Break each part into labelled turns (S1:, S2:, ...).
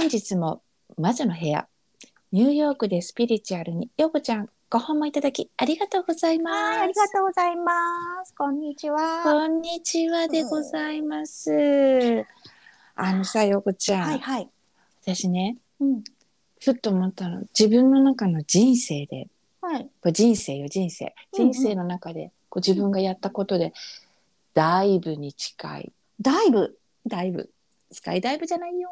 S1: 本日も魔女の部屋ニューヨークでスピリチュアルにようこちゃんご訪問いただきありがとうございます。
S2: はい、ありがとうございます。こんにちは。
S1: こんにちはでございます。あのさようこちゃん、
S2: はいはい。
S1: 私ね
S2: うん。
S1: ふっと思ったの自分の中の人生で
S2: はい。
S1: 人生よ人生
S2: うんうん
S1: 人生の中でこう自分がやったことでダイブに近い
S2: ダイブ。
S1: ダイブスカイダイブじゃないよ。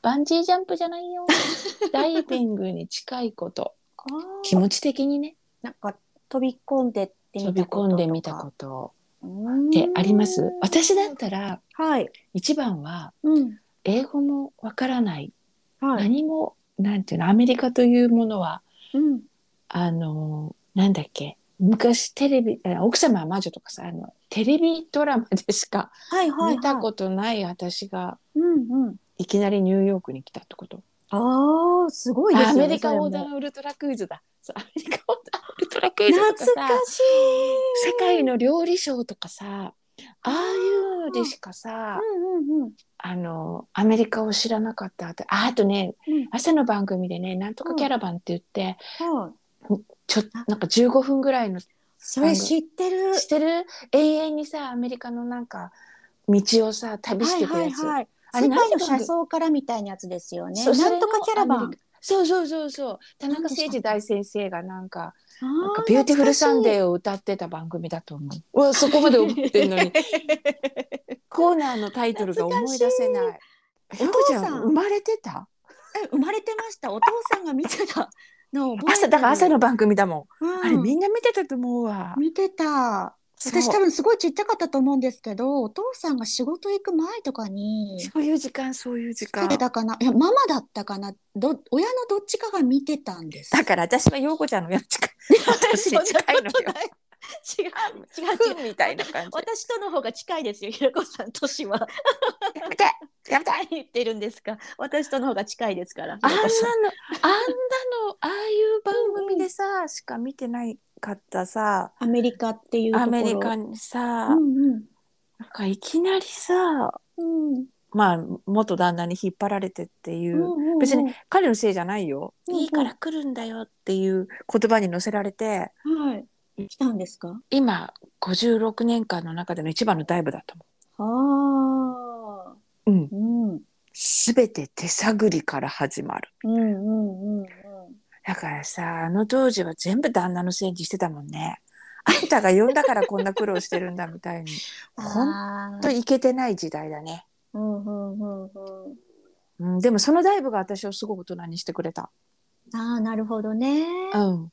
S1: バンジージャンプじゃないよ。ダイビングに近いこと。
S2: あ
S1: 気持ち的にね。
S2: なんか飛び込んでって
S1: 飛び込んでみたこと。
S2: と
S1: ってあります？私だったら
S2: はい。
S1: 一番は
S2: うん。
S1: 英語もわからない、
S2: はい。
S1: 何もなんていうのアメリカというものは
S2: うん。
S1: あのなんだっけ？昔テレビあ奥様は魔女とかさあのテレビドラマでしか。見たことない私が
S2: うんうん。
S1: いきなりニューヨークに来たってこと。
S2: ああ、すごいですよね。
S1: あアメリカ横
S2: それも
S1: 断ウルトラクイズだ。アメリカ横断ウルトラクイズとか
S2: 懐
S1: さ
S2: かしい。
S1: 世界の料理ショーとかさああいうのでしかさ
S2: うんうんうん。
S1: あのアメリカを知らなかったあああとね
S2: うん
S1: 朝の番組でね「なんとかキャラバン」って言って、
S2: はい。
S1: ちょなんか15分ぐらいの
S2: それ知ってる？
S1: してる？永遠にさアメリカのなんか道をさ旅していくやつ、
S2: はいはいはい。
S1: あれ
S2: 世界の車窓からみたいなやつですよね。なんとかキャラバン
S1: そうそうそうそう田中星児大先生がなんか
S2: あ
S1: なんか
S2: ー
S1: ビューティフルサンデーを歌ってた番組だと思う。うわそこまで思ってんのに コーナーのタイトルが思い出せない。
S2: お父さん
S1: ん生まれてた？
S2: しい生まれてました。お父さんが見てたの
S1: 朝だから朝の番組だもん。
S2: うん
S1: あれみんな見てたと思うわ。
S2: 見てた。私多分すごいちっちゃかったと思うんですけど、お父さんが仕事行く前とかに。
S1: そういう時間そういう時間
S2: 見て。たかないやママだったかなど親のどっちかが見てたんです
S1: だから私は陽子ちゃんのやつか 私に近いのよ。
S2: 違う違う違う。
S1: みたいな感じ。
S2: 私との方が近いですよひろこさん年は
S1: やめてやめて。
S2: 何言ってるんですか。私との方が近いですから
S1: あんなのあんなのああいう番組でさ、しか見てないかったさ。
S2: アメリカっていう
S1: アメリカにさ、
S2: うん
S1: なんかいきなりさ
S2: うんうん。
S1: まあ元旦那に引っ張られてっていう、
S2: うんうんうん。
S1: 別に彼のせいじゃないよ、
S2: うんうん。
S1: いいから来るんだよっていう言葉に乗せられて。
S2: はい来たんですか？
S1: 今56年間の中での一番のダイブだと
S2: ああ
S1: 思う、うん、
S2: うん。
S1: 全て手探りから始まる。
S2: うんうんうんうん。
S1: だからさあの当時は全部旦那のせいにしてたもんね。あんたが呼んだからこんな苦労してるんだみたいに。ほん
S2: あ
S1: といけてない時代だね、
S2: ーうんうんうんうん。
S1: うん、でもそのダイブが私をすごく大人にしてくれた、
S2: あーなるほどね。
S1: うん、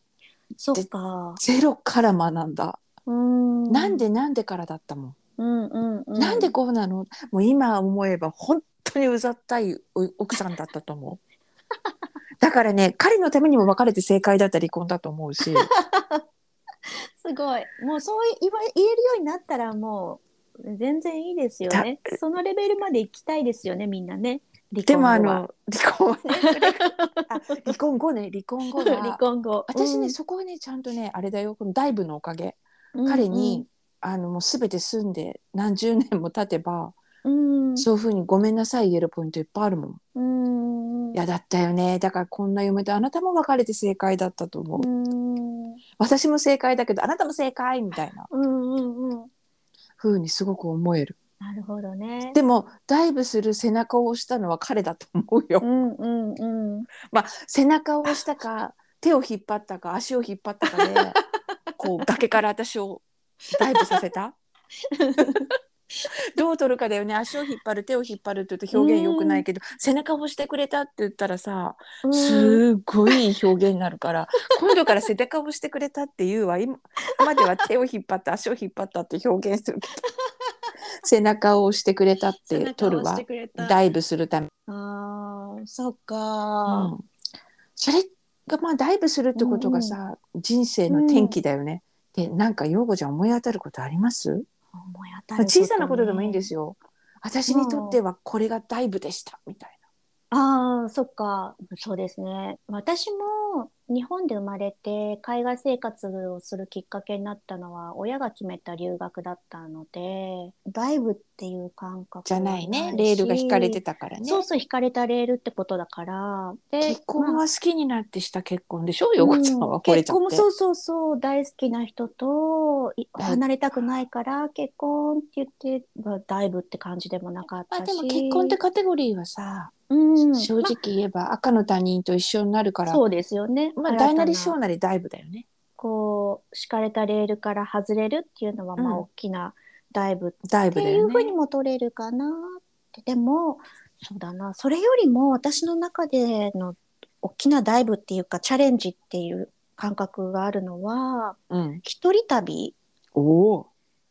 S2: そっか。
S1: ゼロから学んだ、
S2: うん。
S1: なんでなんでからだったもん、
S2: うんうんうん。
S1: なんでこうなの？もう今思えば本当にうざったいお奥さんだったと思う。だからね彼のためにも別れて正解だった離婚だと思うし。
S2: すごい。もうそう言わ言えるようになったらもう全然いいですよね。そのレベルまで行きたいですよねみんなね。離
S1: でもあの離婚。はね離婚後ね。離婚後は。
S2: 離婚後。
S1: 私ね、
S2: うん。
S1: そこはねちゃんとねあれだよ。このダイブのおかげ、彼に、あのもう全て住んで何十年も経てば、
S2: うん。
S1: そういうふうにごめんなさい言えるポイントいっぱいあるもん。
S2: うん。
S1: 嫌だったよね。だからこんな嫁とあなたも別れて正解だったと思う、
S2: うん。
S1: 私も正解だけどあなたも正解みたいな。
S2: うんうんうん。
S1: ふうにすごく思える
S2: なるほどね。
S1: でもダイブする背中を押したのは彼だと思うよ、
S2: うんうんうん。
S1: まあ背中を押したか 手を引っ張ったか足を引っ張ったかで こう崖から私をダイブさせた？どう取るかだよね。足を引っ張る手を引っ張るって言うと表現良くないけど、背中を押してくれたって言ったらさ
S2: うん。
S1: すごいいい表現になるから、今度から背中を押してくれたっていうは今までは手を引っ張って足を引っ張ったって表現するけど 背中を押してくれたって取るわダイブするため、
S2: あーそっ
S1: う
S2: か
S1: ん、それがまあダイブするってことがさ、人生の転機だよね。でなんか陽子ちゃん思い当たることあります？
S2: 思い当たる
S1: 小さなことでもいいんです
S2: よ。
S1: よ。私にとってはこれがダイブでしたみたい
S2: ああそっか。そうですね。私も日本で生まれて海外生活をするきっかけになったのは親が決めた留学だったのでダイブっていう感覚
S1: じゃないね。レールが引かれてたからね。
S2: そうそう引かれたレールってことだから。で
S1: 結婚
S2: まあ
S1: は好きになってした結婚でしょ？横ちゃんは惚れちゃって、
S2: 結婚もそうそうそう大好きな人とい
S1: だ
S2: 離れたくないから結婚って言ってまあダイブって感じでもなかったし。
S1: まあでも結婚ってカテゴリーはさ、
S2: うん。
S1: 正直言えば赤の他人と一緒になるから、
S2: そうですよね。
S1: まあ大なり小なりダイブだよね。
S2: こう敷かれたレールから外れるっていうのはまあ
S1: うん。
S2: 大きなダイブ。っていうふうにも取れるかなって、でもそうだな。それよりも私の中での大きなダイブっていうかチャレンジっていう感覚があるのは
S1: うん。
S2: 一人旅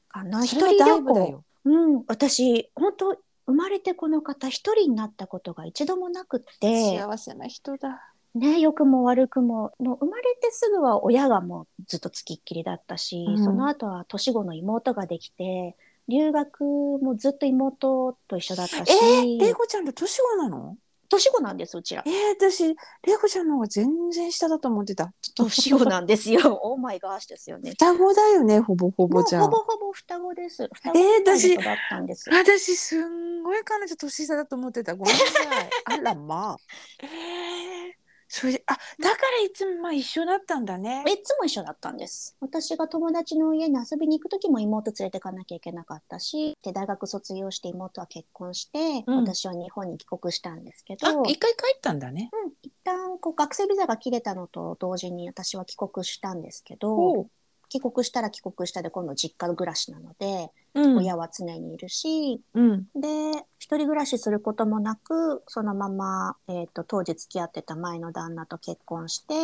S2: かな。一人旅行。うん。私本当生まれてこの方一人になったことが一度もなくって。
S1: 幸せな人だ
S2: ね、良くも悪くももう生まれてすぐは親がもうずっとつきっきりだったし、
S1: うん。
S2: その後は年子の妹ができて留学もずっと妹と一緒だったし、
S1: えー、玲子ちゃんと年子なの？
S2: 年子なんですうちら。
S1: えー、私玲子ちゃんの方が全然下だと思ってた。
S2: 年子なんですよ。オーマイガーシュですよね。
S1: 双子だよねほぼほぼじゃ
S2: ほぼほぼ双子です。双子
S1: えー私
S2: だったんです、
S1: 私すんごい彼女年下だと思ってた。ごめんなさい。あらまあ。えー、それであだからいつもまあ一緒だったんだね。
S2: いつも一緒だったんです。私が友達の家に遊びに行く時も妹連れてかなきゃいけなかったしで大学卒業して妹は結婚して、
S1: うん。
S2: 私は日本に帰国したんですけど。
S1: あ一回帰ったんだね。
S2: うん、一旦こう学生ビザが切れたのと同時に私は帰国したんですけど帰国したら帰国したで今度実家暮らしなので、
S1: うん。
S2: 親は常にいるし
S1: うん。
S2: で一人暮らしすることもなくそのまま、えー、と当時付き合ってた前の旦那と結婚して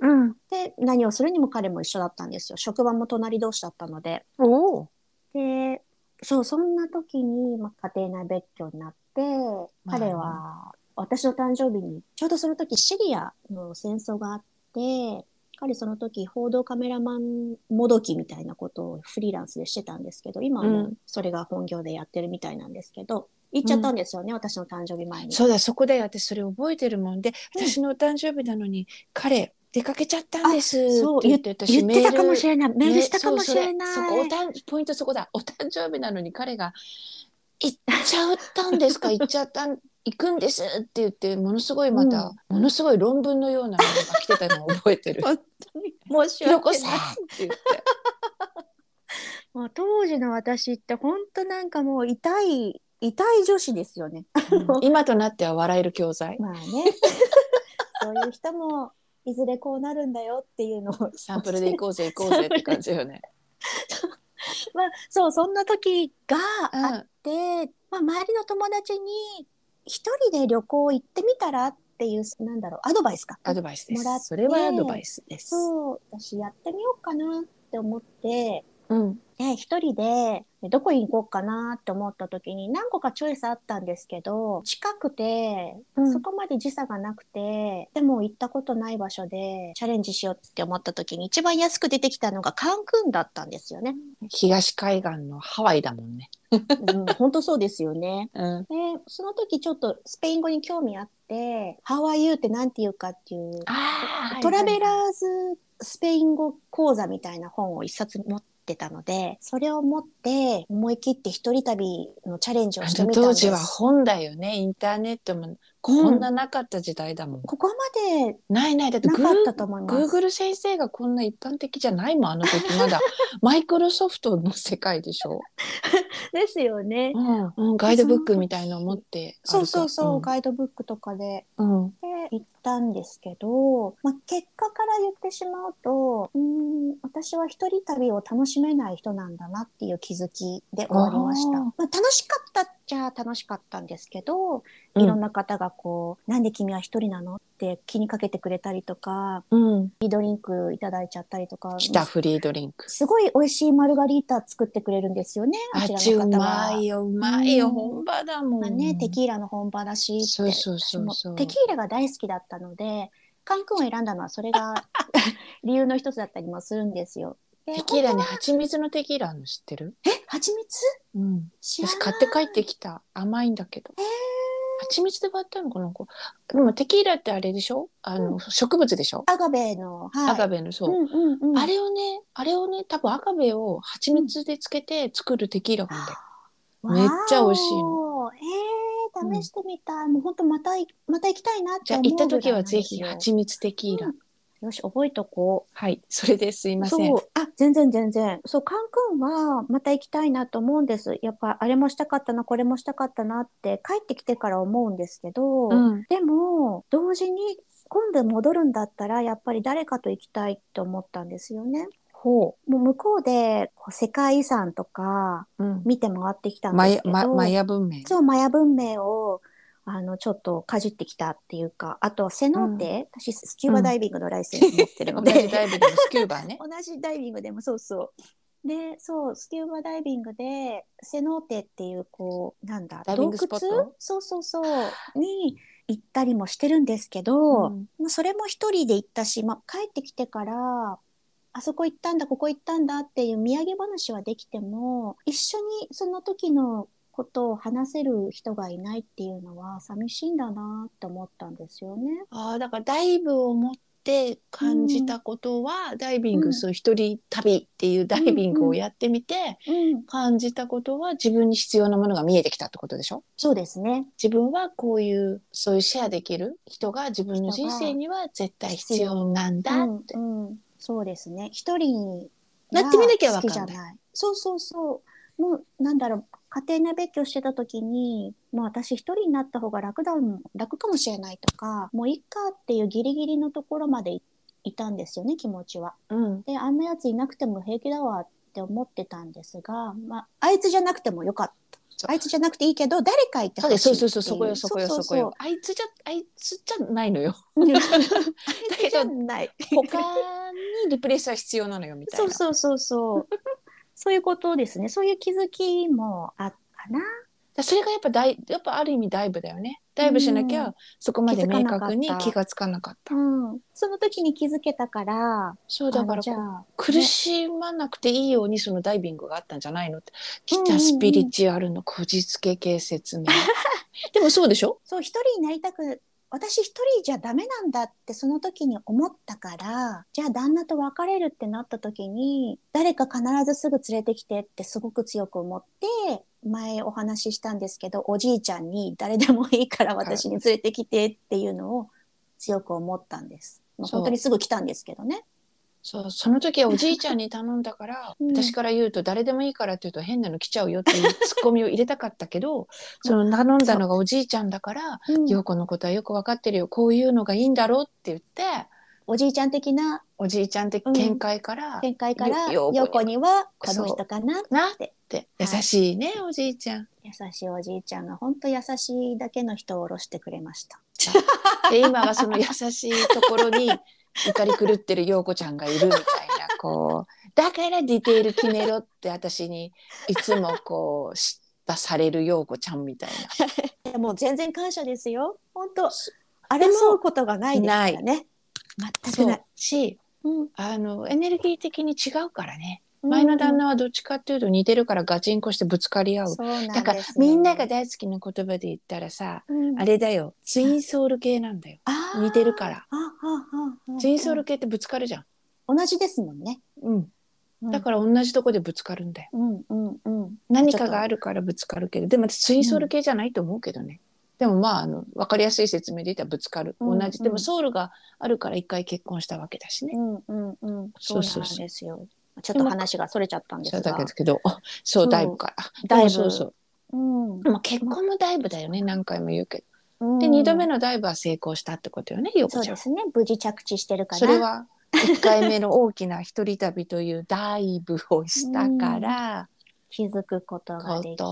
S1: うん。
S2: で何をするにも彼も一緒だったんですよ。職場も隣同士だったので。でそうそんな時に、まあ、家庭内別居になって
S1: まあ
S2: 彼は私の誕生日にちょうどその時シリアの戦争があって彼その時報道カメラマンもどきみたいなことをフリーランスでしてたんですけど今はも
S1: う
S2: うん。それが本業でやってるみたいなんですけど、行っちゃったんですよね、私の誕生日前に。
S1: そうだそこだよ私それ覚えてるもんで
S2: うん。
S1: 私のお誕生日なのに彼出かけちゃったんです
S2: そう
S1: 言って私
S2: 言ってたかもし
S1: れ
S2: れない。メールしたかもしれない。
S1: そこおたんポイントそこだ。お誕生日なのに彼が行っちゃったんですか？行っちゃったん行くんですって言ってものすごいまた、ものすごい論文のようなものが来てたのを覚えてる。
S2: 本当に。申し訳ない。
S1: って言って。
S2: もう当時の私って本当なんかもう痛い痛い女子ですよね。
S1: 今となっては笑える教材。
S2: まあね。そういう人もいずれこうなるんだよっていうのを。
S1: サンプルで行こうぜ行こうぜって感じよね。
S2: まあそうそんな時が
S1: うん
S2: あって、まあ、周りの友達に一人で旅行行ってみたらっていうなんだろうアドバイスか
S1: アドバイスで
S2: もらって
S1: す。それはアドバイスです。
S2: そう私やってみようかなって思って
S1: うん。
S2: で一人ででどこに行こうかなって思った時に何個かチョイスあったんですけど近くて、
S1: うん
S2: そこまで時差がなくてでも行ったことない場所でチャレンジしようって思った時に一番安く出てきたのがカンクンだったんですよね。
S1: 東海岸のハワイだもんね。
S2: うん、本当そうですよね。
S1: うん。
S2: でその時ちょっとスペイン語に興味あって「How are you?」って何て言うかっていう
S1: あ
S2: トラベラーズスペイン語講座みたいな本を一冊持ってたので、それを持って思い切って一人旅のチャレンジをしてみたんです。
S1: 当時は本だよね。インターネットもこんななかった時代だもん。
S2: ここまで
S1: ないないだってグ
S2: なかった
S1: ー
S2: と思います。
S1: グーグル先生がこんな一般的じゃないもんあの時まだ マイクロソフトの世界でしょ。
S2: ですよね。
S1: うん、うん、ガイドブックみたいのを持って
S2: そうそうそう、
S1: う
S2: ガイドブックとかで
S1: ん、うん、
S2: で行ったんですけど、まあ、結果から言ってしまうとうーん私は一人旅を楽しめない人なんだなっていう気づきで終わりました。まあ、楽しかったっちゃ楽しかったんですけど、
S1: うん
S2: いろんな方がこう「なんで君は一人なの?」って気にかけてくれたりとか
S1: うん、
S2: フリードリンクいただいちゃったりとか
S1: 来たフリードリンク。
S2: すごい美味しいマルガリータ作ってくれるんですよね
S1: あ
S2: あちらの方は。
S1: まいようまいよ、
S2: うん
S1: 本場だもん。
S2: まあね、テキーラの本場だし
S1: そうそうそうそう
S2: テキーラが大好きだったのでカンクンを選んだのはそれが 理由の一つだったりもするんですよ。で
S1: テキーラに
S2: 本
S1: 蜂蜜のテキーラあるの知ってる？
S2: え蜂蜜？
S1: うん。
S2: 知らない。
S1: 私買って帰ってきた。甘いんだけど。蜂蜜で割ったのかなこうでもテキーラってあれでしょ？あの、植物でしょ？
S2: アガベの、はい。
S1: アガベのそう、
S2: うんうんうん。
S1: あれをねあれをね多分アガベを蜂蜜でつけて作るテキーラなんだよ、めっちゃ美味しいの。
S2: えー、試してみたい。もう本当またい、また行きたいなって
S1: じゃあ
S2: 思う
S1: 行った時はぜひ
S2: ぐらいなんです
S1: 蜂蜜テキーラ、
S2: うんよし、覚えとこう。
S1: はいそれですいません
S2: そう、あ、全然全然。そう、カンクンはまた行きたいなと思うんです。やっぱあれもしたかったな、これもしたかったなって帰ってきてから思うんですけど、
S1: うん
S2: でも、同時に今度戻るんだったら、やっぱり誰かと行きたいって思ったんですよね。
S1: ほ
S2: もう向こうでこう世界遺産とか
S1: う、うん、
S2: 見て回ってきたんですけど、
S1: ママヤ文明
S2: そう、マヤ文明を、あの、ちょっとかじってきたっていうか、あと、セノーテ、私、スキューバダイビングのライセンス持ってるの
S1: 同
S2: で、
S1: じダイビングのスキューバーね。
S2: 同じダイビングでもそうそう。で、そう、スキューバダイビングで、セノーテっていう、こう、なんだ、
S1: ダイビングスポット？
S2: そうそうそう、に行ったりもしてるんですけど、
S1: うん。
S2: まあそれも一人で行ったし、まあ、帰ってきてから、あそこ行ったんだ、ここ行ったんだっていう土産話はできても、一緒にその時のことを話せる人がいないっていうのは寂しいんだなって思ったんですよね。
S1: ああだからダイブを持って感じたことは、ダイビング、
S2: うん
S1: そう一人旅っていうダイビングをやってみて、
S2: うん、
S1: 感じたことは自分に必要なものが見えてきたってことでしょ？
S2: そうですね。
S1: 自分はこういうそういうシェアできる人が自分の人生には絶対必要なんだって、
S2: うんうん、そうですね。一人に
S1: やってみなきゃわかんない。
S2: そうそうそう。もうなんだろう。家庭内別居してた時に、もう私一人になった方が楽だ楽かもしれないとか、もういっかっていうギリギリのところまでいいたんですよね、気持ちは。
S1: うん
S2: で、あんなやついなくても平気だわって思ってたんですが、まあ、あいつじゃなくてもよかった。あいつじゃなくていいけど、誰かいて
S1: そう
S2: ほしい
S1: そうそうそうそこよそこよそこよあいつじゃあいつじゃないのよ
S2: そうそう。
S1: だ
S2: だ
S1: けど
S2: けど、ない。
S1: 他にリプレイスは必要なのよみたいな
S2: そうそうそうそう。そういうことですね。そういう気づきもあったかな。
S1: だそれがやっぱダイやっぱある意味ダイブだよね。ダイブしなきゃ
S2: うん。
S1: そこまで明確に
S2: 気
S1: がつかなかった。
S2: うん。その時に気づけたから、
S1: そうだから苦しまなくていいようにそのダイビングがあったんじゃないのって。来たスピリチュアルのこじつけ系説明。でもそうでしょ？
S2: そう、一人になりたく、私一人じゃダメなんだってその時に思ったから、じゃあ旦那と別れるってなった時に、誰か必ずすぐ連れてきてってすごく強く思って、前お話ししたんですけど、おじいちゃんに誰でもいいから私に連れてきてっていうのを強く思ったんです。まあ、本当にすぐ来たんですけどね。
S1: そうその時はおじいちゃんに頼んだから、
S2: うん
S1: 私から言うと誰でもいいからって言うと変なの来ちゃうよっていうツッコミを入れたかったけど その頼んだのがおじいちゃんだから
S2: うん
S1: 陽子のことはよく分かってるよこういうのがいいんだろうって言って
S2: おじいちゃん的な
S1: おじいちゃん的見解から、
S2: 見解から、
S1: よ
S2: 陽子にはこの人かな
S1: なっ
S2: って。
S1: て優しいね、おじいちゃん。
S2: 優しいおじいちゃんが本当優しいだけの人を下ろしてくれました。
S1: で今はその優しいところに怒り狂ってる陽子ちゃんがいるみたいな こうだからディテール決めろって私にいつもこう叱咤される陽子ちゃんみたいな。
S2: でも全然感謝ですよ。本当争うことがないですからね。全くない。
S1: し
S2: うん
S1: あのエネルギー的に違うからね前の旦那はどっちかっていうと似てるからガチンコしてぶつかり合う。
S2: そうなんですよ。
S1: だからみんなが大好きな言葉で言ったらさ
S2: うん。
S1: あれだよ。ツインソウル系なんだよ。
S2: あー。
S1: 似てるから。
S2: ああああ
S1: ツインソウル系ってぶつかるじゃん。
S2: 同じですもんね。
S1: うん、
S2: うん。
S1: だから同じとこでぶつかるんだよ。
S2: うんうんうん。
S1: 何かがあるからぶつかるけど。でもツインソウル系じゃないと思うけどね、でもまああの分かりやすい説明で言ったらぶつかる、
S2: うん
S1: 同じ。でもソウルがあるから一回結婚したわけだしね、
S2: うんうんうん。
S1: そ
S2: そうう
S1: そう。そう
S2: なんですよ。ちょっと話がそれちゃったんで
S1: そうだ
S2: すが。
S1: けどあそう。だいぶから。
S2: だいぶ。
S1: そうそう。
S2: うん。
S1: まあ結婚もだいぶだよね何回も言うけど。
S2: うん。
S1: で2度目のダイブは成功したってことよね陽子ちゃん。
S2: そうですね。無事着地してるから。
S1: それは1回目の大きな一人旅というダイブをしたから、
S2: 気づくことができて。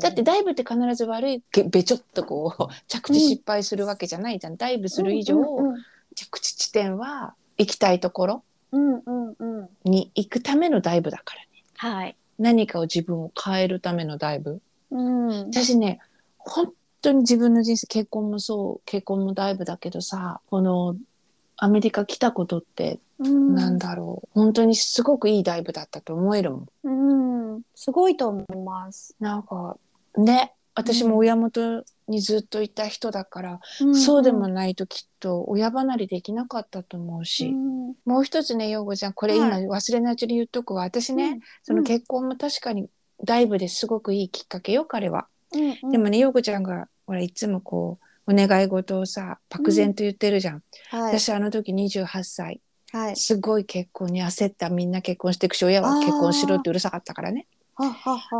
S1: だってダイブって必ず悪いべべちょっとこう 着地失敗するわけじゃないじゃん、ダイブする以上、
S2: うんうん。
S1: 着地地点は行きたいところ
S2: うんうんうん。
S1: に行くためのダイブだからね
S2: はい。
S1: 何かを自分を変えるためのダイブ
S2: うん。
S1: 私ね本当に自分の人生結婚もそう結婚もダイブだけどさこのアメリカ来たことって
S2: うん
S1: なんだろう、本当にすごくいいダイブだったと思えるもん
S2: うん。すごいと思います。
S1: なんかね私も親元にずっといた人だから、
S2: ん
S1: そうでもないときっと親離れできなかったと思うし、
S2: うん。
S1: もう一つね陽子ちゃんこれ今
S2: はい。
S1: 忘れないうちに言っとくわ。私ね、その結婚も確かにダイブですごくいいきっかけよ彼は。
S2: うんうん。
S1: でもね陽子ちゃんがほらいつもこうお願い事をさ漠然と言ってるじゃん。
S2: はい。
S1: 私あの時28歳。
S2: はい。
S1: すごい結婚に焦った。みんな結婚していくし親は結婚しろってうるさかったからね。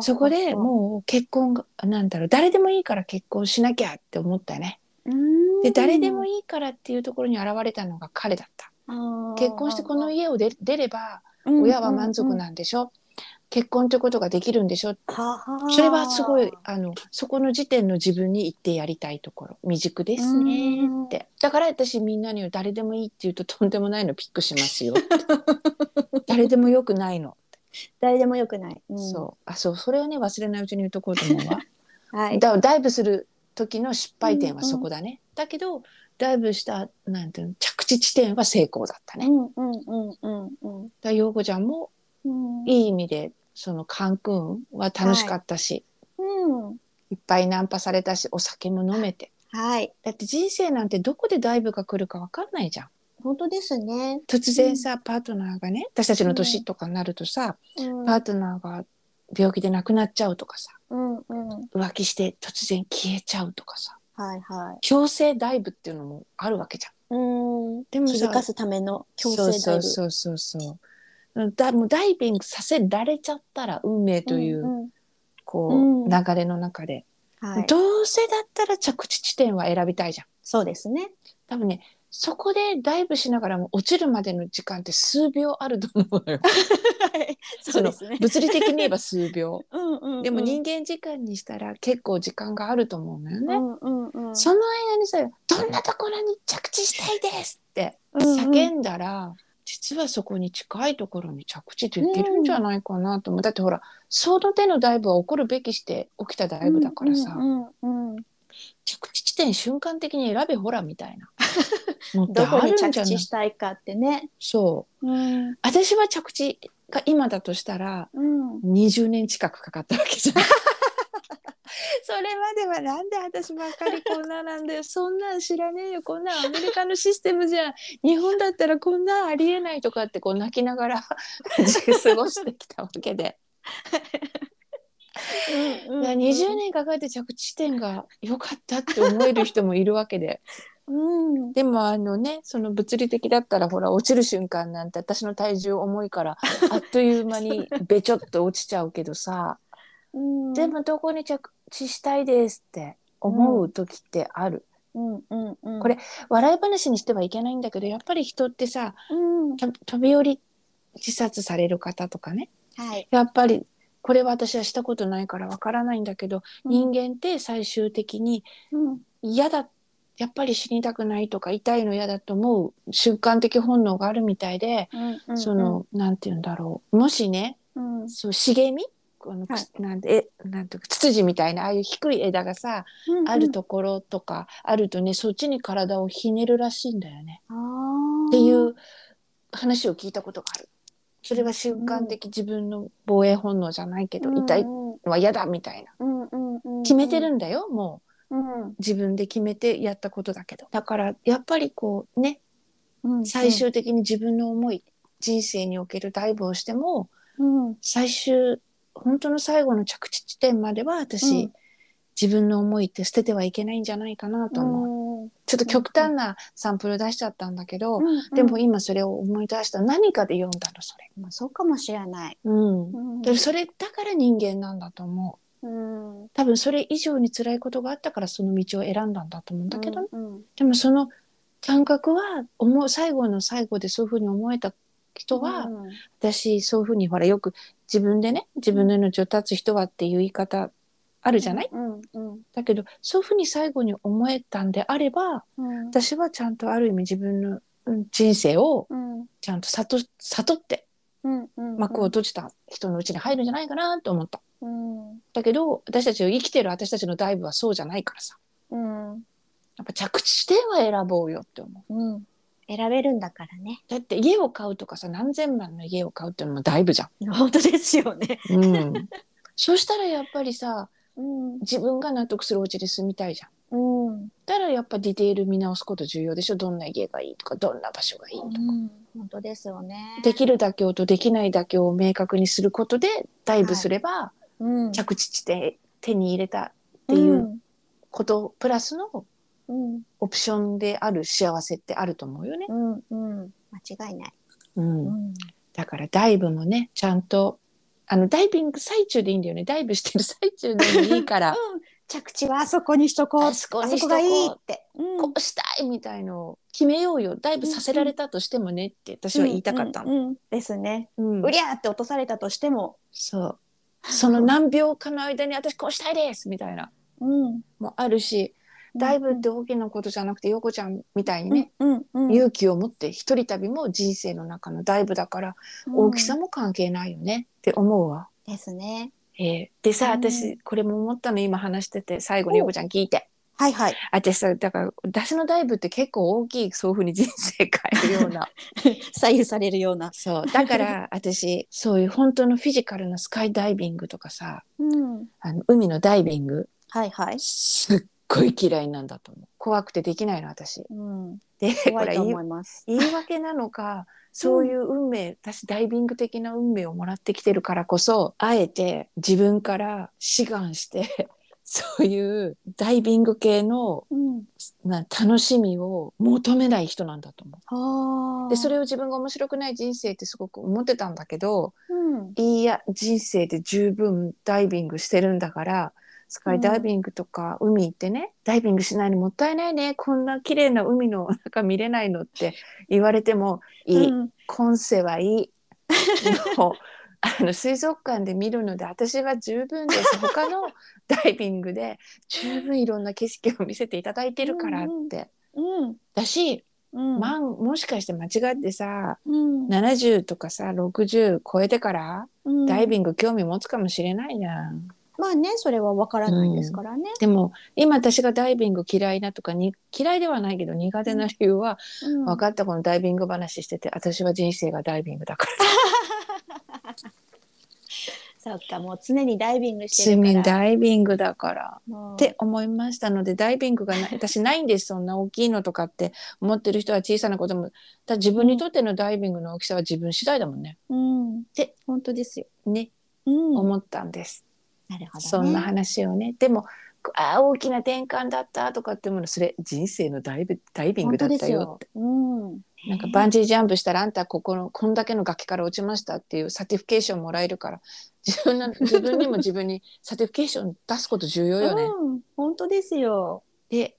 S1: そこでもう結婚がなんだろう誰でもいいから結婚しなきゃって思ったね。
S2: うん。
S1: で誰でもいいからっていうところに現れたのが彼だった。結婚してこの家を出出れば親は満足なんでしょ、結婚ということができるんでしょ？それはすごいあのそこの時点の自分に言ってやりたいところ。未熟ですねって。だから私みんなに誰でもいいって言うととんでもないのピックしますよ 誰でもよくないの、
S2: 誰でもよくない、うん。
S1: そう。あそう。それをね忘れないうちに言うとこうと思うわ。
S2: はい。
S1: だダイブする時の失敗点はそこだね、だけどダイブしたなんていうの着地地点は成功だったね、
S2: うんうんうんうんうん。
S1: ら陽子ちゃんも
S2: うん。
S1: いい意味でそのカンクンは楽しかったし、
S2: うん。
S1: い、っぱいナンパされたしお酒も飲めて。
S2: はい。
S1: だって人生なんてどこでダイブが来るか分かんないじゃん
S2: 本当ですね、
S1: 突然さ、パートナーがね私たちの年とかになるとさ、
S2: うん。
S1: パートナーが病気で亡くなっちゃうとかさ
S2: うんうん。
S1: 浮気して突然消えちゃうとかさ
S2: はいはい。
S1: 強制ダイブっていうのもあるわけじゃん。
S2: うん。
S1: でもさ
S2: 気づかすための強制ダイブ。
S1: そうそうそうそうそう。だもうダイビングさせられちゃったら運命という、
S2: んん。
S1: こ
S2: うん。
S1: う流れの中で、
S2: はい、
S1: どうせだったら着地地点は選びたいじゃん。
S2: そうですね。
S1: 多分ねそこでダイブしながらも落ちるまでの時間って数秒あると思うのよ。
S2: そうですね
S1: の物理的に言えば数秒。
S2: うんうんうん
S1: でも人間時間にしたら結構時間があると思うのよね。
S2: うんうんうん
S1: その間にさ「どんなところに着地したいです!」って
S2: うんうん
S1: 叫んだら、実はそこに近いところに着地できるんじゃないかなと思う、だってほらその手のダイブは起こるべきして起きたダイブだからさ、
S2: うんうんうん
S1: 着地地点瞬間的に選べほらみたいな
S2: どこに着
S1: んじゃない？
S2: 地したいかってね。
S1: そう。
S2: うん。
S1: 私は着地が今だとしたら
S2: うん。
S1: 20年近くかかったわけじゃん。それまではなんで私ばっかりこんななんだよそんなん知らねえよこんなんアメリカのシステムじゃん。日本だったらこんなんありえないとかってこう泣きながら過ごしてきたわけで、
S2: うん
S1: いや20年かかって着地点が良かったって思える人もいるわけで
S2: うん。
S1: でもあのねその物理的だったらほら落ちる瞬間なんて私の体重重いから あっという間にべちょっと落ちちゃうけどさ
S2: うん。
S1: でもどこに着地したいですって思う時ってある、
S2: うん。うん。うん。
S1: これ笑い話にしてはいけないんだけどやっぱり人ってさ
S2: うん。
S1: と飛び降り自殺される方とかね。
S2: はい。
S1: やっぱりこれは私はしたことないからわからないんだけど、人間って最終的に
S2: うん。
S1: 嫌だやっぱり死にたくないとか痛いの嫌だと思う瞬間的本能があるみたいで、
S2: うんうん
S1: そのなんて言うんだろう。もしね
S2: うん。
S1: そう茂みこの、
S2: はい。
S1: なんてえなんていうかツツジみたいなああいう低い枝がさ、
S2: うん
S1: あるところとかあるとねそっちに体をひねるらしいんだよね、っていう話を聞いたことがある。それは瞬間的自分の防衛本能じゃないけど、痛い
S2: うん。
S1: のは嫌だみたいな。
S2: うんうんうん。
S1: 決めてるんだよも
S2: うん
S1: う自分で決めてやったことだけど。だからやっぱりこうね
S2: うん
S1: 最終的に自分の思い、人生におけるダイブをしても
S2: うん。
S1: 最終本当の最後の着地地点までは私、
S2: うん。
S1: 自分の思いって捨ててはいけないんじゃないかなと思う、
S2: うん。
S1: ちょっと極端なサンプル出しちゃったんだけど、
S2: うん
S1: でも今それを思い出した。何かで読んだのそれ、
S2: まあそうかもしれない。
S1: うん。
S2: うん。
S1: でそれだから人間なんだと思う
S2: うん。
S1: 多分それ以上に辛いことがあったからその道を選んだんだと思うんだけどね、
S2: うん
S1: でもその感覚は思う最後の最後でそういうふうに思えた人は、
S2: うん。
S1: 私そういうふうにほらよく自分でね自分の命を絶つ人はっていう言い方あるじゃない、
S2: うんうん
S1: だけどそういうふうに最後に思えたんであれば
S2: うん。
S1: 私はちゃんとある意味自分のうん人生を
S2: うん。
S1: ちゃんと悟悟って
S2: うんうん
S1: 幕を閉じた人のうちに入るんじゃないかなと思った。
S2: うん
S1: だけど私たちを生きてる私たちのダイブはそうじゃないからさ
S2: うん
S1: やっぱ着地地点は選ぼうよって思う。
S2: うん選べるんだからね。
S1: だって家を買うとかさ何千万の家を買うっていうのもダイブじゃん。
S2: 本当ですよね。
S1: うん、そしたらやっぱりさ
S2: うん。
S1: 自分が納得するお家で住みたいじゃん。
S2: うん。
S1: だからやっぱディテール見直すこと重要でしょ？どんな家がいいとかどんな場所がいいとか、
S2: うん。本当ですよね。
S1: できる妥協とできない妥協を明確にすることでダイブすれば、
S2: うん。
S1: 着地地点手に入れたっていうこと、プラスの
S2: うん。
S1: オプションである幸せってあると思うよね。
S2: うん。うん。間違いない。
S1: うん
S2: うん。
S1: だからダイブもねちゃんとあのダイビング最中でいいんだよねダイブしてる最中でもいいから
S2: 着地はあそこにしとこう。
S1: あそこにしとこう
S2: あそこがいいって。うん
S1: こうしたいみたいのを決めようよダイブさせられたとしてもねって私は言いたかったの。
S2: うんうんうんですね。
S1: うん
S2: うりゃーって落とされたとしても。
S1: そうその何秒かの間に私こうしたいですみたいな
S2: うん。
S1: もあるしダイブって大きなことじゃなくて陽子ちゃんみたいにね、
S2: うんうん。
S1: 勇気を持って一人旅も人生の中のダイブだから大きさ
S2: も。
S1: も関係ないよねって思うわ。
S2: ですね。
S1: えーでさ、
S2: うん
S1: 私これも思ったの今話してて最後に陽子ちゃん聞いて
S2: はいはい。
S1: 私さだから私のダイブって結構大きいそういうふうに人生変えるような
S2: 左右されるような。
S1: そうだから 私そういう本当のフィジカルなスカイダイビングとかさ
S2: うん。
S1: あの海のダイビング
S2: はいはい。
S1: すっごい嫌いなんだと思う怖くてできないの私
S2: うん。
S1: でい
S2: 怖いと思います。
S1: 言い訳なのかそういう運命、私ダイビング的な運命をもらってきてるからこそあえて自分から志願して そういうダイビング系の
S2: うん。
S1: な楽しみを求めない人なんだと思う。
S2: はあ。
S1: でそれを自分が面白くない人生ってすごく思ってたんだけど
S2: うん。
S1: いや人生で十分ダイビングしてるんだからスカイダイビングとか海行ってね、ダイビングしないのもったいないねこんな綺麗な海の中見れないのって言われてもいい、
S2: うん
S1: 今世はいいもう あの水族館で見るので私は十分です他の ダイビングで十分いろんな景色を見せていただいてるからって。
S2: うん。
S1: だし、
S2: うん。
S1: まあ、もしかして間違ってさ
S2: うん。
S1: 70とかさ60超えてから
S2: うん
S1: ダイビング興味持つかもしれないじゃん。
S2: まあね、それはわからないですからね。
S1: でも今私がダイビング嫌いなとかに嫌いではないけど苦手な理由は、
S2: うん。
S1: 分かったこのダイビング話してて私は人生がダイビングだから。
S2: そっか、もう常にダイビングしてる
S1: 趣
S2: から。
S1: 味ダイビングだから。
S2: もう
S1: って思いましたのでダイビングがない 私ないんです。そんな大きいのとかって。思ってる人は小さなこともだ自分にとってのダイビングの大きさは自分次第だもんね。
S2: うん。
S1: で
S2: 本当ですよ。
S1: ね、
S2: うん。
S1: 思ったんです
S2: なるほど、ね。
S1: そんな話をねでもあー大きな転換だったとかってものそれ人生のダイブダイビングだったよって
S2: うん。
S1: なんかバンジージャンプしたらあんたここのこんだけの崖から落ちましたっていう certification もらえるから自分の 自分にも自分に certification 出すこと重要よね。
S2: うん。本当ですよ。
S1: で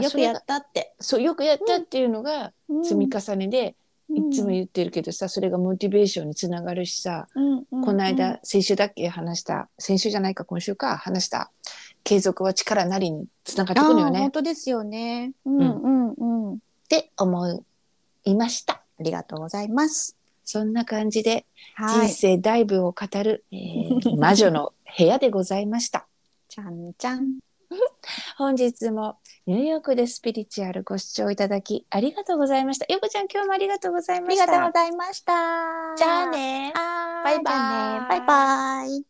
S2: よくやったって。
S1: そうよくやったっていうのが
S2: うん
S1: 積み重ねで、いつも
S2: うん
S1: 言ってるけどさそれがモチベーションにつながるしさ、この間、先週だっけ話した先週じゃないか今週か話した継続は力なりにつながってくるよ
S2: あー本
S1: ね
S2: 当ですよね。うんうんうん。
S1: って思いました。
S2: ありがとうございます。
S1: そんな感じで人
S2: はい。
S1: 生ダイブを語る、えー魔女の部屋でございました。
S2: ちゃんちゃん。
S1: 本日もニューヨークでスピリチュアルご視聴いただきありがとうございました。よこちゃん今日もありがとうござい
S2: あ
S1: ました。
S2: りがとうございました。
S1: じゃあね。バイバイ
S2: じゃあねバイバイ。